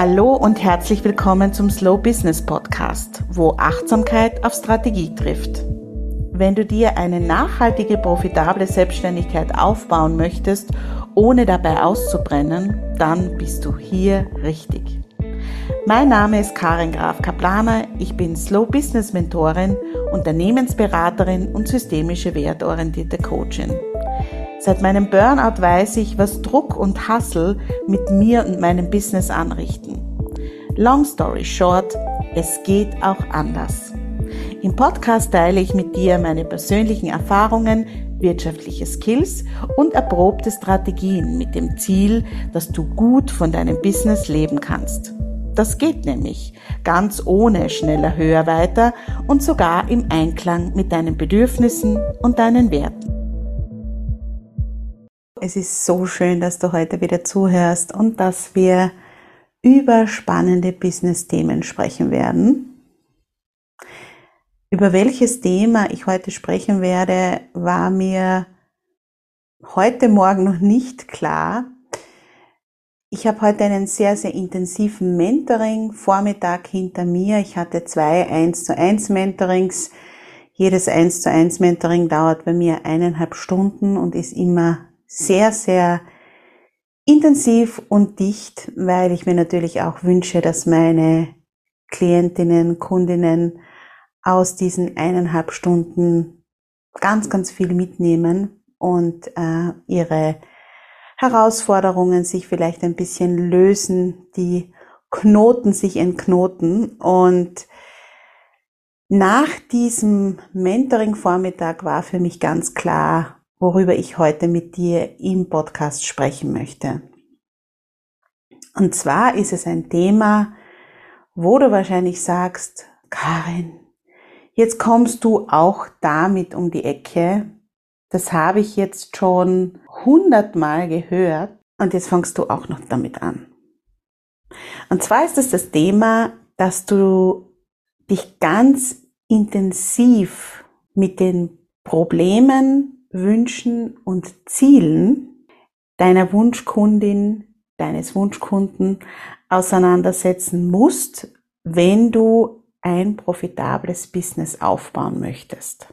Hallo und herzlich willkommen zum Slow Business Podcast, wo Achtsamkeit auf Strategie trifft. Wenn du dir eine nachhaltige, profitable Selbstständigkeit aufbauen möchtest, ohne dabei auszubrennen, dann bist du hier richtig. Mein Name ist Karin Graf Kaplaner, ich bin Slow Business Mentorin, Unternehmensberaterin und systemische wertorientierte Coachin. Seit meinem Burnout weiß ich, was Druck und Hassel mit mir und meinem Business anrichten. Long story short, es geht auch anders. Im Podcast teile ich mit dir meine persönlichen Erfahrungen, wirtschaftliche Skills und erprobte Strategien mit dem Ziel, dass du gut von deinem Business leben kannst. Das geht nämlich ganz ohne schneller, höher, weiter und sogar im Einklang mit deinen Bedürfnissen und deinen Werten. Es ist so schön, dass du heute wieder zuhörst und dass wir über spannende Business-Themen sprechen werden. Über welches Thema ich heute sprechen werde, war mir heute Morgen noch nicht klar. Ich habe heute einen sehr, sehr intensiven Mentoring-Vormittag hinter mir. Ich hatte zwei 1 zu 1 Mentorings. Jedes 1 zu 1 Mentoring dauert bei mir eineinhalb Stunden und ist immer sehr, sehr intensiv und dicht, weil ich mir natürlich auch wünsche, dass meine Klientinnen, Kundinnen aus diesen eineinhalb Stunden ganz, ganz viel mitnehmen und äh, ihre Herausforderungen sich vielleicht ein bisschen lösen, die Knoten sich entknoten und nach diesem Mentoring-Vormittag war für mich ganz klar, worüber ich heute mit dir im Podcast sprechen möchte. Und zwar ist es ein Thema, wo du wahrscheinlich sagst, Karin, jetzt kommst du auch damit um die Ecke. Das habe ich jetzt schon hundertmal gehört und jetzt fangst du auch noch damit an. Und zwar ist es das Thema, dass du dich ganz intensiv mit den Problemen Wünschen und Zielen deiner Wunschkundin, deines Wunschkunden auseinandersetzen musst, wenn du ein profitables Business aufbauen möchtest.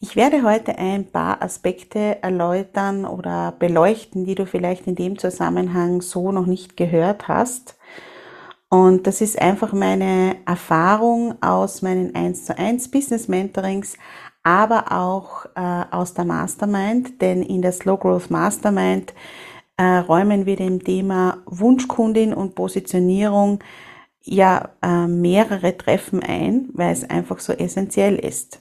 Ich werde heute ein paar Aspekte erläutern oder beleuchten, die du vielleicht in dem Zusammenhang so noch nicht gehört hast. Und das ist einfach meine Erfahrung aus meinen 1 zu 1 Business Mentorings, aber auch äh, aus der Mastermind, denn in der Slow Growth Mastermind äh, räumen wir dem Thema Wunschkundin und Positionierung ja äh, mehrere Treffen ein, weil es einfach so essentiell ist.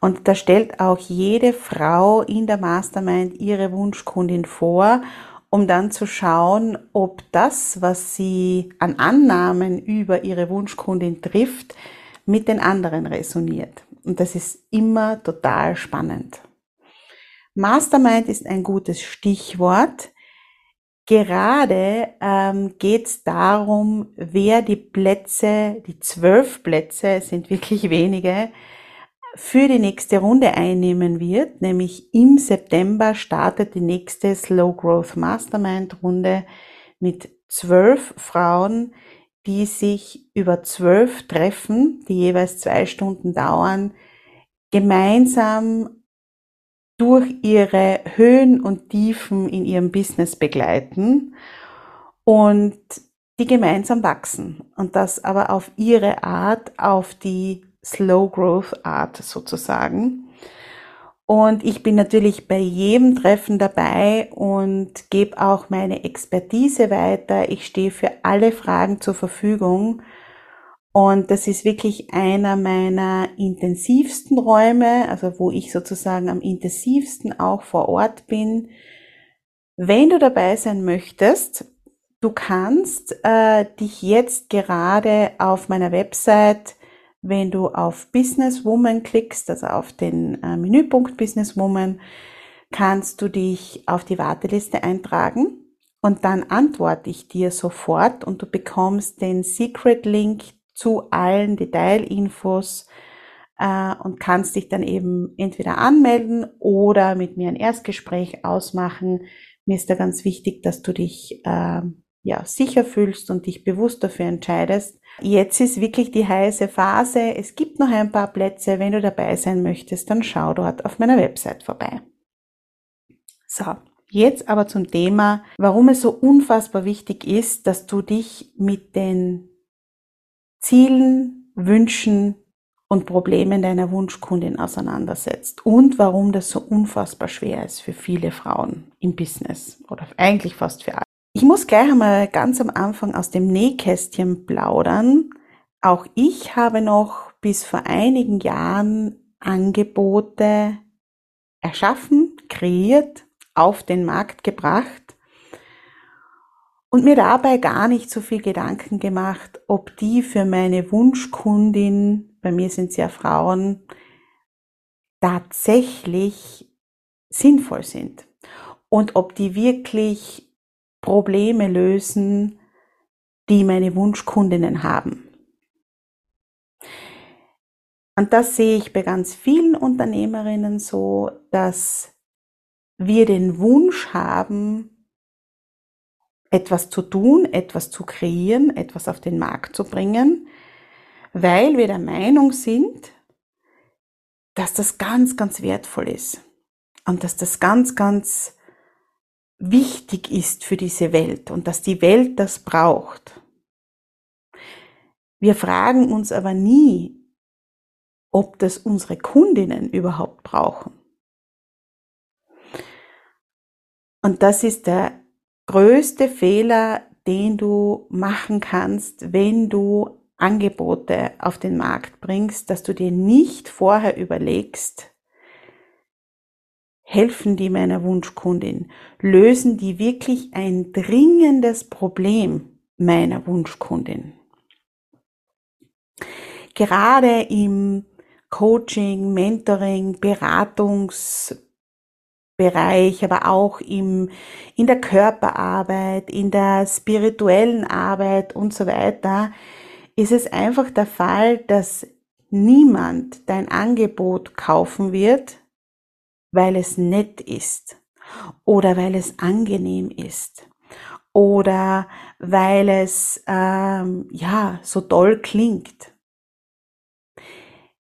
Und da stellt auch jede Frau in der Mastermind ihre Wunschkundin vor, um dann zu schauen, ob das, was sie an Annahmen über ihre Wunschkundin trifft, mit den anderen resoniert. Und das ist immer total spannend. Mastermind ist ein gutes Stichwort. Gerade ähm, geht es darum, wer die Plätze, die zwölf Plätze, es sind wirklich wenige, für die nächste Runde einnehmen wird. Nämlich im September startet die nächste Slow Growth Mastermind Runde mit zwölf Frauen, die sich über zwölf Treffen, die jeweils zwei Stunden dauern, gemeinsam durch ihre Höhen und Tiefen in ihrem Business begleiten und die gemeinsam wachsen und das aber auf ihre Art, auf die Slow Growth Art sozusagen. Und ich bin natürlich bei jedem Treffen dabei und gebe auch meine Expertise weiter. Ich stehe für alle Fragen zur Verfügung. Und das ist wirklich einer meiner intensivsten Räume, also wo ich sozusagen am intensivsten auch vor Ort bin. Wenn du dabei sein möchtest, du kannst äh, dich jetzt gerade auf meiner Website wenn du auf Businesswoman klickst, also auf den äh, Menüpunkt Businesswoman, kannst du dich auf die Warteliste eintragen und dann antworte ich dir sofort und du bekommst den Secret Link zu allen Detailinfos äh, und kannst dich dann eben entweder anmelden oder mit mir ein Erstgespräch ausmachen. Mir ist da ganz wichtig, dass du dich äh, ja, sicher fühlst und dich bewusst dafür entscheidest. Jetzt ist wirklich die heiße Phase. Es gibt noch ein paar Plätze. Wenn du dabei sein möchtest, dann schau dort auf meiner Website vorbei. So, jetzt aber zum Thema, warum es so unfassbar wichtig ist, dass du dich mit den Zielen, Wünschen und Problemen deiner Wunschkundin auseinandersetzt und warum das so unfassbar schwer ist für viele Frauen im Business oder eigentlich fast für alle. Ich muss gleich einmal ganz am Anfang aus dem Nähkästchen plaudern. Auch ich habe noch bis vor einigen Jahren Angebote erschaffen, kreiert, auf den Markt gebracht und mir dabei gar nicht so viel Gedanken gemacht, ob die für meine Wunschkundin, bei mir sind es ja Frauen, tatsächlich sinnvoll sind und ob die wirklich Probleme lösen, die meine Wunschkundinnen haben. Und das sehe ich bei ganz vielen Unternehmerinnen so, dass wir den Wunsch haben, etwas zu tun, etwas zu kreieren, etwas auf den Markt zu bringen, weil wir der Meinung sind, dass das ganz, ganz wertvoll ist und dass das ganz, ganz wichtig ist für diese Welt und dass die Welt das braucht. Wir fragen uns aber nie, ob das unsere Kundinnen überhaupt brauchen. Und das ist der größte Fehler, den du machen kannst, wenn du Angebote auf den Markt bringst, dass du dir nicht vorher überlegst, helfen die meiner Wunschkundin? Lösen die wirklich ein dringendes Problem meiner Wunschkundin? Gerade im Coaching, Mentoring, Beratungsbereich, aber auch im, in der Körperarbeit, in der spirituellen Arbeit und so weiter, ist es einfach der Fall, dass niemand dein Angebot kaufen wird, weil es nett ist oder weil es angenehm ist oder weil es ähm, ja so toll klingt.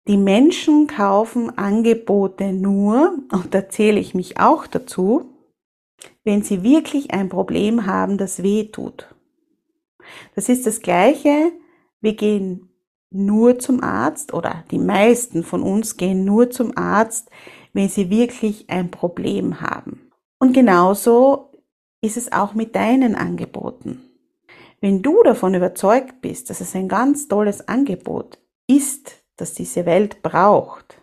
Die Menschen kaufen Angebote nur, und da zähle ich mich auch dazu, wenn sie wirklich ein Problem haben, das weh tut. Das ist das Gleiche, wir gehen nur zum Arzt oder die meisten von uns gehen nur zum Arzt, wenn sie wirklich ein Problem haben. Und genauso ist es auch mit deinen Angeboten. Wenn du davon überzeugt bist, dass es ein ganz tolles Angebot ist, das diese Welt braucht,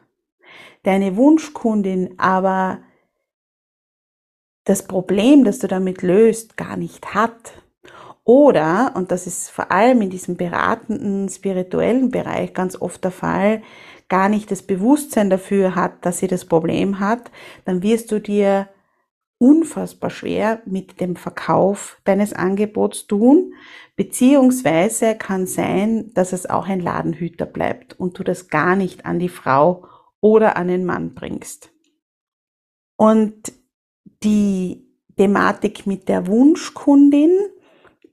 deine Wunschkundin aber das Problem, das du damit löst, gar nicht hat, oder, und das ist vor allem in diesem beratenden, spirituellen Bereich ganz oft der Fall, gar nicht das Bewusstsein dafür hat, dass sie das Problem hat, dann wirst du dir unfassbar schwer mit dem Verkauf deines Angebots tun, beziehungsweise kann sein, dass es auch ein Ladenhüter bleibt und du das gar nicht an die Frau oder an den Mann bringst. Und die Thematik mit der Wunschkundin,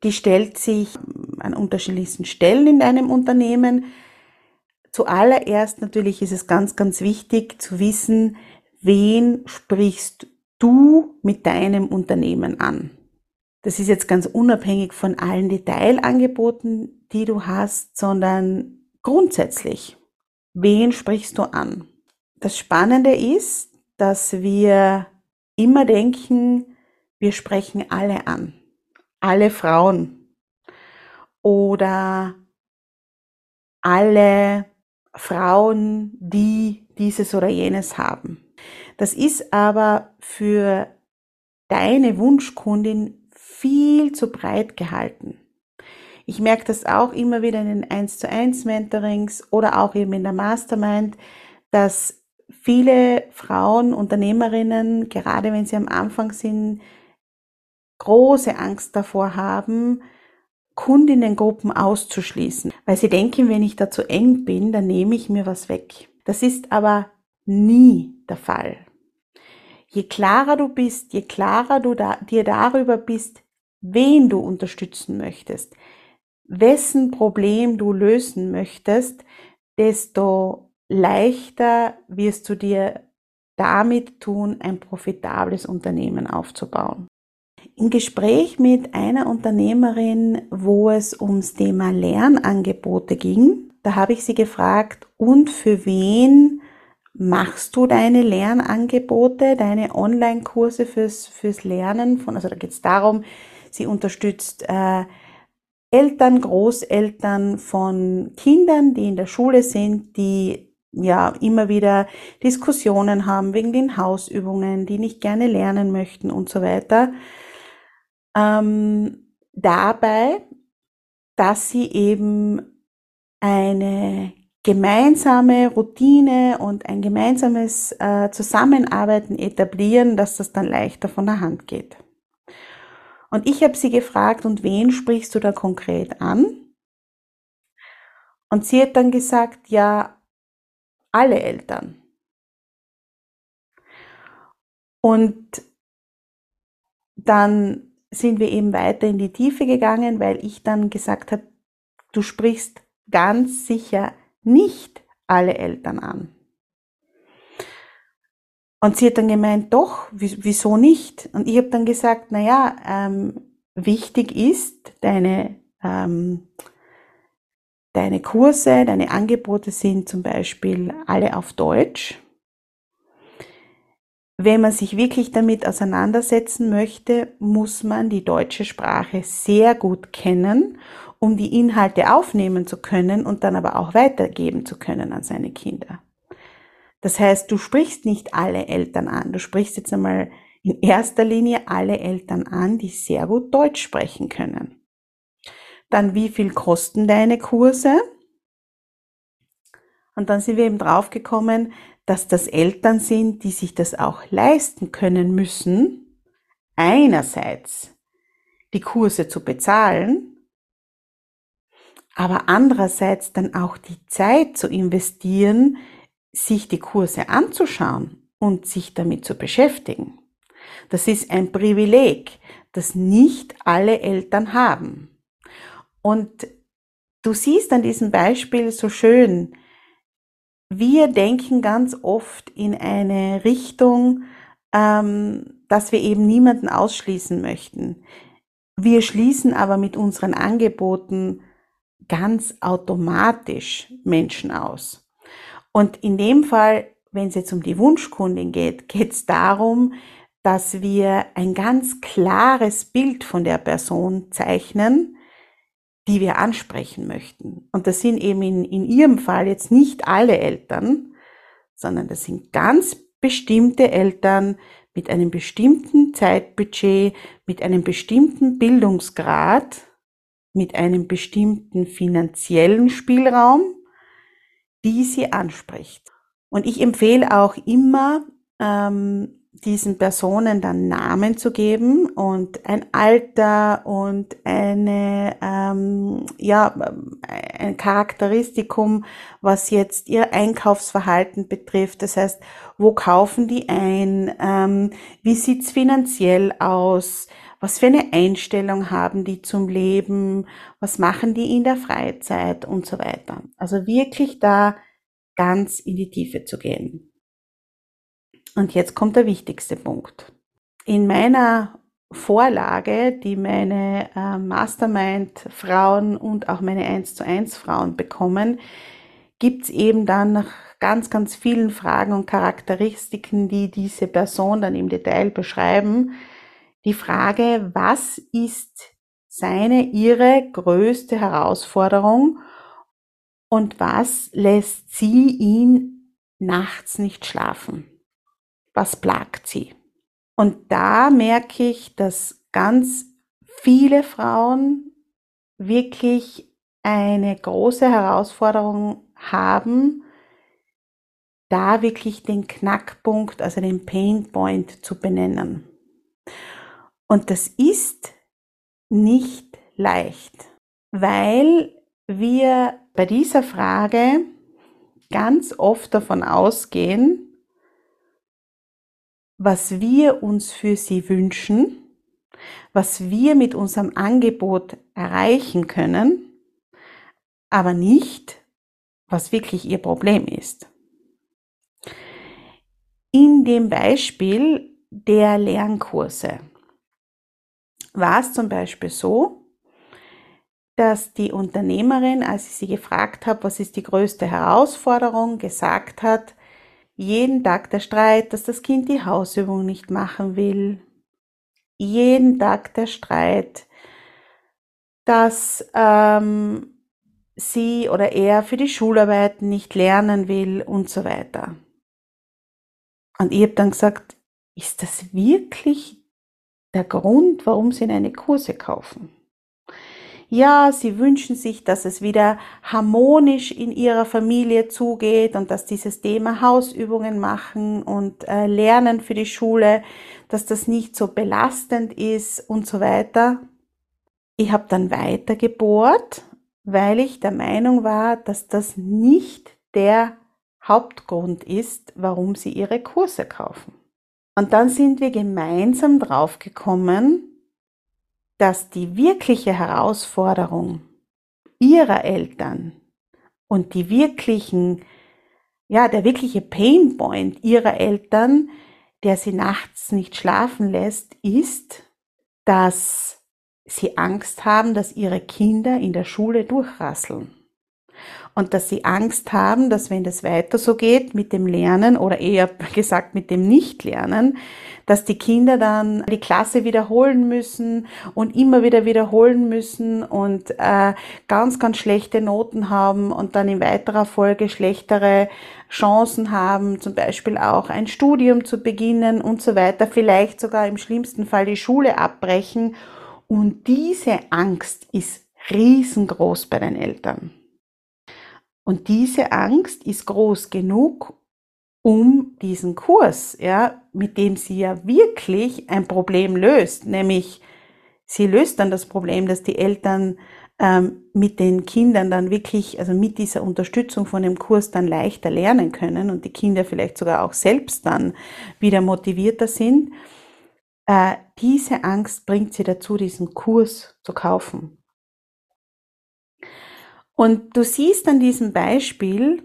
die stellt sich an unterschiedlichsten Stellen in deinem Unternehmen. Zuallererst natürlich ist es ganz, ganz wichtig zu wissen, wen sprichst du mit deinem Unternehmen an. Das ist jetzt ganz unabhängig von allen Detailangeboten, die du hast, sondern grundsätzlich, wen sprichst du an? Das Spannende ist, dass wir immer denken, wir sprechen alle an, alle Frauen oder alle Frauen, die dieses oder jenes haben. Das ist aber für deine Wunschkundin viel zu breit gehalten. Ich merke das auch immer wieder in den 1 zu 1 Mentorings oder auch eben in der Mastermind, dass viele Frauen, Unternehmerinnen, gerade wenn sie am Anfang sind, große Angst davor haben, Kundinnengruppen auszuschließen, weil sie denken, wenn ich da zu eng bin, dann nehme ich mir was weg. Das ist aber nie der Fall. Je klarer du bist, je klarer du da, dir darüber bist, wen du unterstützen möchtest, wessen Problem du lösen möchtest, desto leichter wirst du dir damit tun, ein profitables Unternehmen aufzubauen. Im Gespräch mit einer Unternehmerin, wo es ums Thema Lernangebote ging, da habe ich sie gefragt, und für wen machst du deine Lernangebote, deine Online-Kurse fürs, fürs Lernen von, also da geht es darum, sie unterstützt äh, Eltern, Großeltern von Kindern, die in der Schule sind, die ja immer wieder Diskussionen haben wegen den Hausübungen, die nicht gerne lernen möchten und so weiter. Ähm, dabei, dass sie eben eine gemeinsame Routine und ein gemeinsames äh, Zusammenarbeiten etablieren, dass das dann leichter von der Hand geht. Und ich habe sie gefragt, und wen sprichst du da konkret an? Und sie hat dann gesagt, ja, alle Eltern. Und dann sind wir eben weiter in die Tiefe gegangen, weil ich dann gesagt habe, du sprichst ganz sicher nicht alle Eltern an. Und sie hat dann gemeint, doch, wieso nicht? Und ich habe dann gesagt, na ja, ähm, wichtig ist, deine, ähm, deine Kurse, deine Angebote sind zum Beispiel alle auf Deutsch. Wenn man sich wirklich damit auseinandersetzen möchte, muss man die deutsche Sprache sehr gut kennen, um die Inhalte aufnehmen zu können und dann aber auch weitergeben zu können an seine Kinder. Das heißt, du sprichst nicht alle Eltern an. Du sprichst jetzt einmal in erster Linie alle Eltern an, die sehr gut Deutsch sprechen können. Dann, wie viel kosten deine Kurse? Und dann sind wir eben draufgekommen, dass das Eltern sind, die sich das auch leisten können müssen, einerseits die Kurse zu bezahlen, aber andererseits dann auch die Zeit zu investieren, sich die Kurse anzuschauen und sich damit zu beschäftigen. Das ist ein Privileg, das nicht alle Eltern haben. Und du siehst an diesem Beispiel so schön, wir denken ganz oft in eine Richtung, ähm, dass wir eben niemanden ausschließen möchten. Wir schließen aber mit unseren Angeboten ganz automatisch Menschen aus. Und in dem Fall, wenn es jetzt um die Wunschkundin geht, geht es darum, dass wir ein ganz klares Bild von der Person zeichnen, die wir ansprechen möchten. Und das sind eben in, in ihrem Fall jetzt nicht alle Eltern, sondern das sind ganz bestimmte Eltern mit einem bestimmten Zeitbudget, mit einem bestimmten Bildungsgrad, mit einem bestimmten finanziellen Spielraum die sie anspricht. Und ich empfehle auch immer, ähm, diesen Personen dann Namen zu geben und ein Alter und eine ähm, ja ein Charakteristikum, was jetzt ihr Einkaufsverhalten betrifft. Das heißt, wo kaufen die ein? Ähm, wie sieht's finanziell aus? Was für eine Einstellung haben die zum Leben? Was machen die in der Freizeit und so weiter? Also wirklich da ganz in die Tiefe zu gehen. Und jetzt kommt der wichtigste Punkt. In meiner Vorlage, die meine äh, Mastermind-Frauen und auch meine 1 zu 1 Frauen bekommen, gibt's eben dann nach ganz, ganz vielen Fragen und Charakteristiken, die diese Person dann im Detail beschreiben, die Frage, was ist seine, ihre größte Herausforderung und was lässt sie ihn nachts nicht schlafen? Was plagt sie? Und da merke ich, dass ganz viele Frauen wirklich eine große Herausforderung haben, da wirklich den Knackpunkt, also den Pain Point zu benennen. Und das ist nicht leicht, weil wir bei dieser Frage ganz oft davon ausgehen, was wir uns für sie wünschen was wir mit unserem Angebot erreichen können, aber nicht, was wirklich ihr Problem ist. In dem Beispiel der Lernkurse war es zum Beispiel so, dass die Unternehmerin, als ich sie gefragt habe, was ist die größte Herausforderung, gesagt hat, jeden Tag der Streit, dass das Kind die Hausübung nicht machen will. Jeden Tag der Streit, dass ähm, sie oder er für die Schularbeit nicht lernen will und so weiter. Und ich habe dann gesagt, ist das wirklich der Grund, warum sie eine Kurse kaufen? Ja, sie wünschen sich, dass es wieder harmonisch in ihrer Familie zugeht und dass dieses Thema Hausübungen machen und äh, Lernen für die Schule, dass das nicht so belastend ist und so weiter. Ich habe dann weiter gebohrt, weil ich der Meinung war, dass das nicht der Hauptgrund ist, warum sie ihre Kurse kaufen. Und dann sind wir gemeinsam draufgekommen, dass die wirkliche Herausforderung ihrer Eltern und die wirklichen, ja, der wirkliche Painpoint ihrer Eltern, der sie nachts nicht schlafen lässt, ist, dass sie Angst haben, dass ihre Kinder in der Schule durchrasseln und dass sie Angst haben, dass wenn das weiter so geht mit dem Lernen oder eher gesagt mit dem Nichtlernen, dass die Kinder dann die Klasse wiederholen müssen und immer wieder wiederholen müssen und äh, ganz, ganz schlechte Noten haben und dann in weiterer Folge schlechtere Chancen haben, zum Beispiel auch ein Studium zu beginnen und so weiter, vielleicht sogar im schlimmsten Fall die Schule abbrechen. Und diese Angst ist riesengroß bei den Eltern. Und diese Angst ist groß genug, um diesen Kurs, ja, mit dem sie ja wirklich ein Problem löst, nämlich sie löst dann das Problem, dass die Eltern ähm, mit den Kindern dann wirklich, also mit dieser Unterstützung von dem Kurs dann leichter lernen können und die Kinder vielleicht sogar auch selbst dann wieder motivierter sind. Äh, diese Angst bringt sie dazu, diesen Kurs zu kaufen. Und du siehst an diesem Beispiel,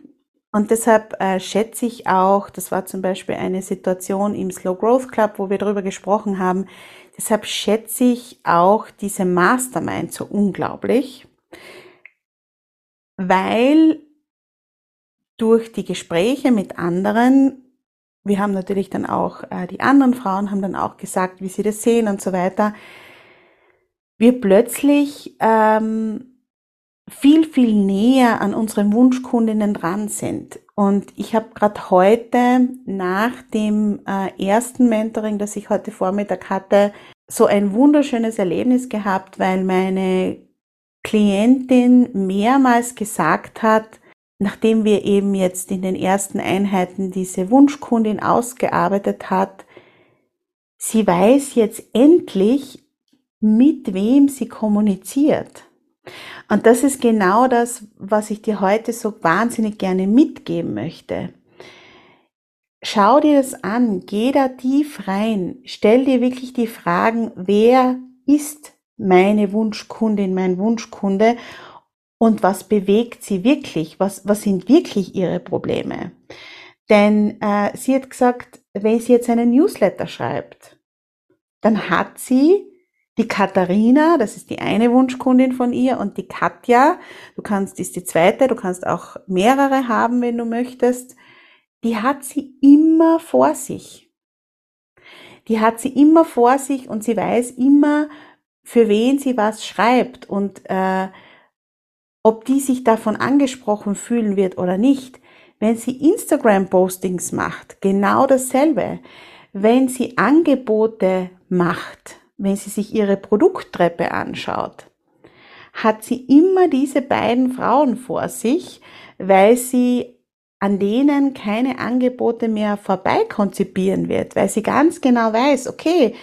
und deshalb äh, schätze ich auch, das war zum Beispiel eine Situation im Slow Growth Club, wo wir darüber gesprochen haben, deshalb schätze ich auch diese Mastermind so unglaublich, weil durch die Gespräche mit anderen, wir haben natürlich dann auch, äh, die anderen Frauen haben dann auch gesagt, wie sie das sehen und so weiter, wir plötzlich ähm, viel, viel näher an unseren Wunschkundinnen dran sind. Und ich habe gerade heute nach dem äh, ersten Mentoring, das ich heute Vormittag hatte, so ein wunderschönes Erlebnis gehabt, weil meine Klientin mehrmals gesagt hat, nachdem wir eben jetzt in den ersten Einheiten diese Wunschkundin ausgearbeitet hat, sie weiß jetzt endlich, mit wem sie kommuniziert. Und das ist genau das, was ich dir heute so wahnsinnig gerne mitgeben möchte. Schau dir das an, geh da tief rein, stell dir wirklich die Fragen, wer ist meine Wunschkundin, mein Wunschkunde und was bewegt sie wirklich, was, was sind wirklich ihre Probleme. Denn äh, sie hat gesagt, wenn sie jetzt einen Newsletter schreibt, dann hat sie die Katharina, das ist die eine Wunschkundin von ihr, und die Katja, du kannst, ist die zweite, du kannst auch mehrere haben, wenn du möchtest, die hat sie immer vor sich. Die hat sie immer vor sich und sie weiß immer, für wen sie was schreibt und äh, ob die sich davon angesprochen fühlen wird oder nicht. Wenn sie Instagram-Postings macht, genau dasselbe. Wenn sie Angebote macht, wenn sie sich ihre Produkttreppe anschaut, hat sie immer diese beiden Frauen vor sich, weil sie an denen keine Angebote mehr vorbei konzipieren wird, weil sie ganz genau weiß, okay,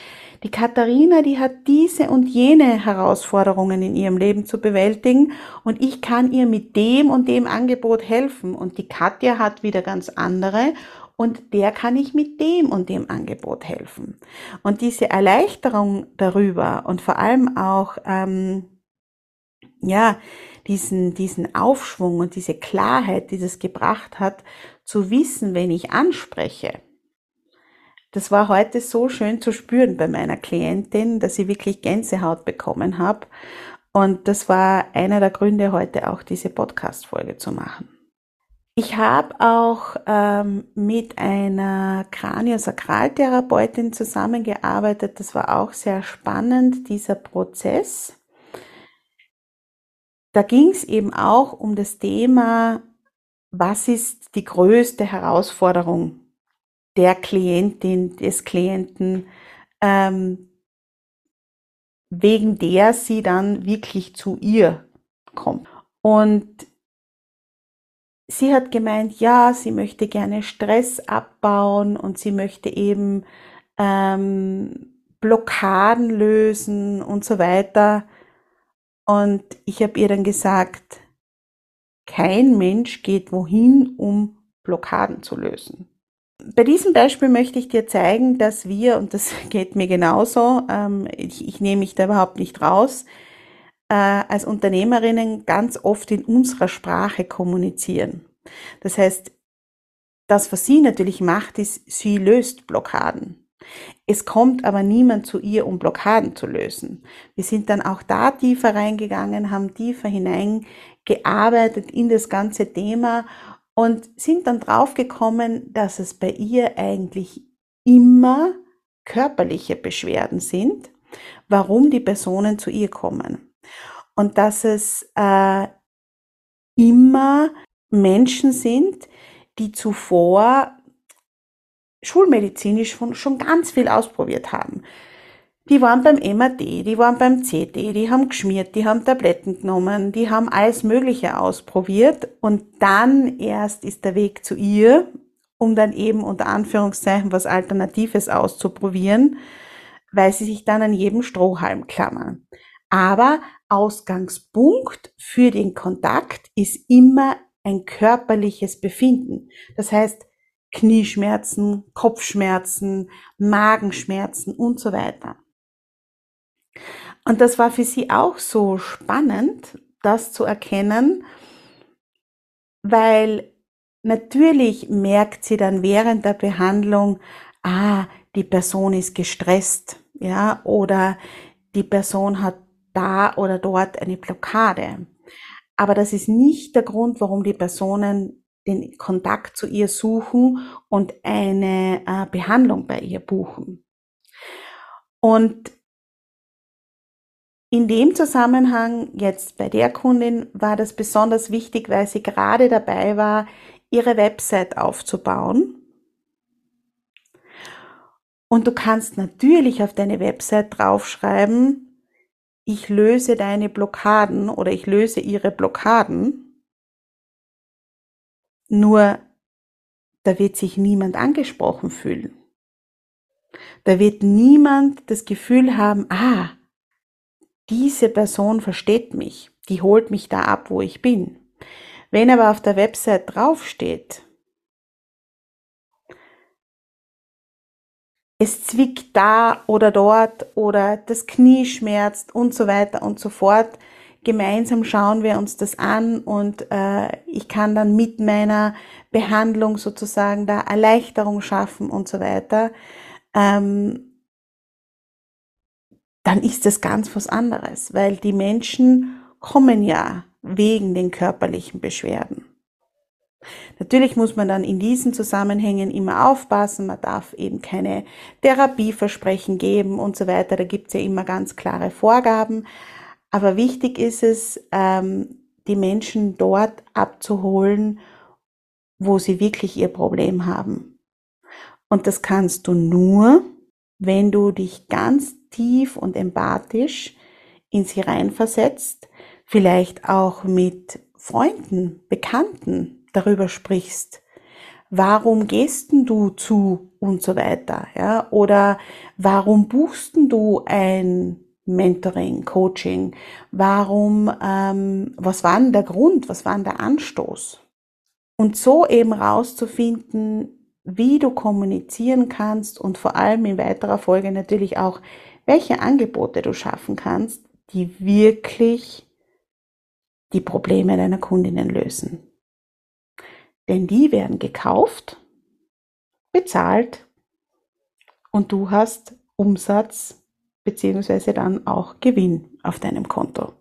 die Katharina, die hat diese und jene Herausforderungen in ihrem Leben zu bewältigen und ich kann ihr mit dem und dem Angebot helfen. Und die Katja hat wieder ganz andere und der kann ich mit dem und dem Angebot helfen. Und diese Erleichterung darüber und vor allem auch, ähm, ja, diesen, diesen Aufschwung und diese Klarheit, die das gebracht hat, zu wissen, wenn ich anspreche. Das war heute so schön zu spüren bei meiner Klientin, dass sie wirklich Gänsehaut bekommen habe. Und das war einer der Gründe, heute auch diese Podcast-Folge zu machen. Ich habe auch ähm, mit einer Kraniosakraltherapeutin zusammengearbeitet. Das war auch sehr spannend, dieser Prozess. Da ging es eben auch um das Thema, was ist die größte Herausforderung der Klientin, des Klienten, ähm, wegen der sie dann wirklich zu ihr kommt. Und sie hat gemeint, ja, sie möchte gerne Stress abbauen und sie möchte eben ähm, Blockaden lösen und so weiter. Und ich habe ihr dann gesagt, kein Mensch geht wohin, um Blockaden zu lösen. Bei diesem Beispiel möchte ich dir zeigen, dass wir, und das geht mir genauso, ähm, ich, ich nehme mich da überhaupt nicht raus, äh, als Unternehmerinnen ganz oft in unserer Sprache kommunizieren. Das heißt, das, was sie natürlich macht, ist, sie löst Blockaden. Es kommt aber niemand zu ihr, um Blockaden zu lösen. Wir sind dann auch da tiefer reingegangen, haben tiefer hineingearbeitet in das ganze Thema und sind dann draufgekommen, dass es bei ihr eigentlich immer körperliche Beschwerden sind, warum die Personen zu ihr kommen. Und dass es äh, immer Menschen sind, die zuvor schulmedizinisch schon ganz viel ausprobiert haben. Die waren beim MAD, die waren beim CT, die haben geschmiert, die haben Tabletten genommen, die haben alles Mögliche ausprobiert und dann erst ist der Weg zu ihr, um dann eben unter Anführungszeichen was Alternatives auszuprobieren, weil sie sich dann an jedem Strohhalm klammern. Aber Ausgangspunkt für den Kontakt ist immer ein körperliches Befinden. Das heißt, Knieschmerzen, Kopfschmerzen, Magenschmerzen und so weiter. Und das war für sie auch so spannend, das zu erkennen, weil natürlich merkt sie dann während der Behandlung, ah, die Person ist gestresst, ja, oder die Person hat da oder dort eine Blockade. Aber das ist nicht der Grund, warum die Personen den Kontakt zu ihr suchen und eine äh, Behandlung bei ihr buchen. Und in dem Zusammenhang jetzt bei der Kundin war das besonders wichtig, weil sie gerade dabei war, ihre Website aufzubauen. Und du kannst natürlich auf deine Website draufschreiben, ich löse deine Blockaden oder ich löse ihre Blockaden. Nur da wird sich niemand angesprochen fühlen. Da wird niemand das Gefühl haben, ah, diese Person versteht mich, die holt mich da ab, wo ich bin. Wenn aber auf der Website draufsteht, es zwickt da oder dort oder das Knie schmerzt und so weiter und so fort, gemeinsam schauen wir uns das an und äh, ich kann dann mit meiner Behandlung sozusagen da Erleichterung schaffen und so weiter. Ähm, dann ist das ganz was anderes, weil die Menschen kommen ja wegen den körperlichen Beschwerden. Natürlich muss man dann in diesen Zusammenhängen immer aufpassen, man darf eben keine Therapieversprechen geben und so weiter, da gibt es ja immer ganz klare Vorgaben. Aber wichtig ist es, ähm, die Menschen dort abzuholen, wo sie wirklich ihr Problem haben. Und das kannst du nur, wenn du dich ganz tief und empathisch in sie reinversetzt, vielleicht auch mit Freunden, Bekannten darüber sprichst. Warum gehst du zu und so weiter, ja? Oder warum buchst du ein Mentoring, Coaching? Warum, ähm, was war denn der Grund? Was war denn der Anstoß? Und so eben rauszufinden, wie du kommunizieren kannst und vor allem in weiterer Folge natürlich auch, welche Angebote du schaffen kannst, die wirklich die Probleme deiner Kundinnen lösen. Denn die werden gekauft, bezahlt und du hast Umsatz beziehungsweise dann auch Gewinn auf deinem Konto.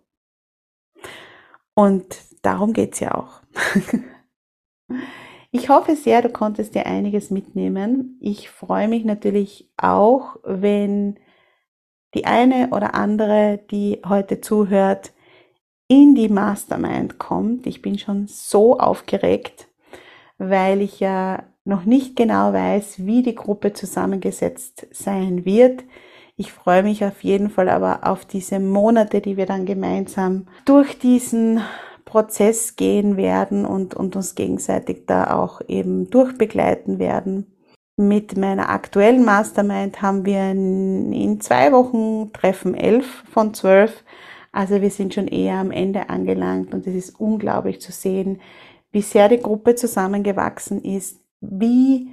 Und darum geht's ja auch. Ich hoffe sehr, du konntest dir einiges mitnehmen. Ich freue mich natürlich auch, wenn die eine oder andere, die heute zuhört, in die Mastermind kommt. Ich bin schon so aufgeregt, weil ich ja noch nicht genau weiß, wie die Gruppe zusammengesetzt sein wird. Ich freue mich auf jeden Fall aber auf diese Monate, die wir dann gemeinsam durch diesen Prozess gehen werden und, und uns gegenseitig da auch eben durchbegleiten werden. Mit meiner aktuellen Mastermind haben wir in, in zwei Wochen Treffen elf von zwölf. Also wir sind schon eher am Ende angelangt und es ist unglaublich zu sehen, wie sehr die Gruppe zusammengewachsen ist, wie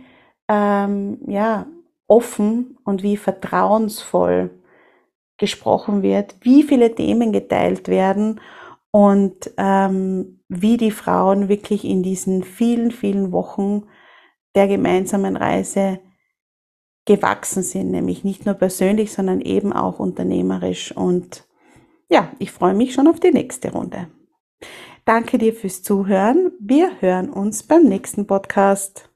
ähm, ja, offen und wie vertrauensvoll gesprochen wird, wie viele Themen geteilt werden und ähm, wie die Frauen wirklich in diesen vielen, vielen Wochen der gemeinsamen Reise gewachsen sind, nämlich nicht nur persönlich, sondern eben auch unternehmerisch. Und ja, ich freue mich schon auf die nächste Runde. Danke dir fürs Zuhören. Wir hören uns beim nächsten Podcast.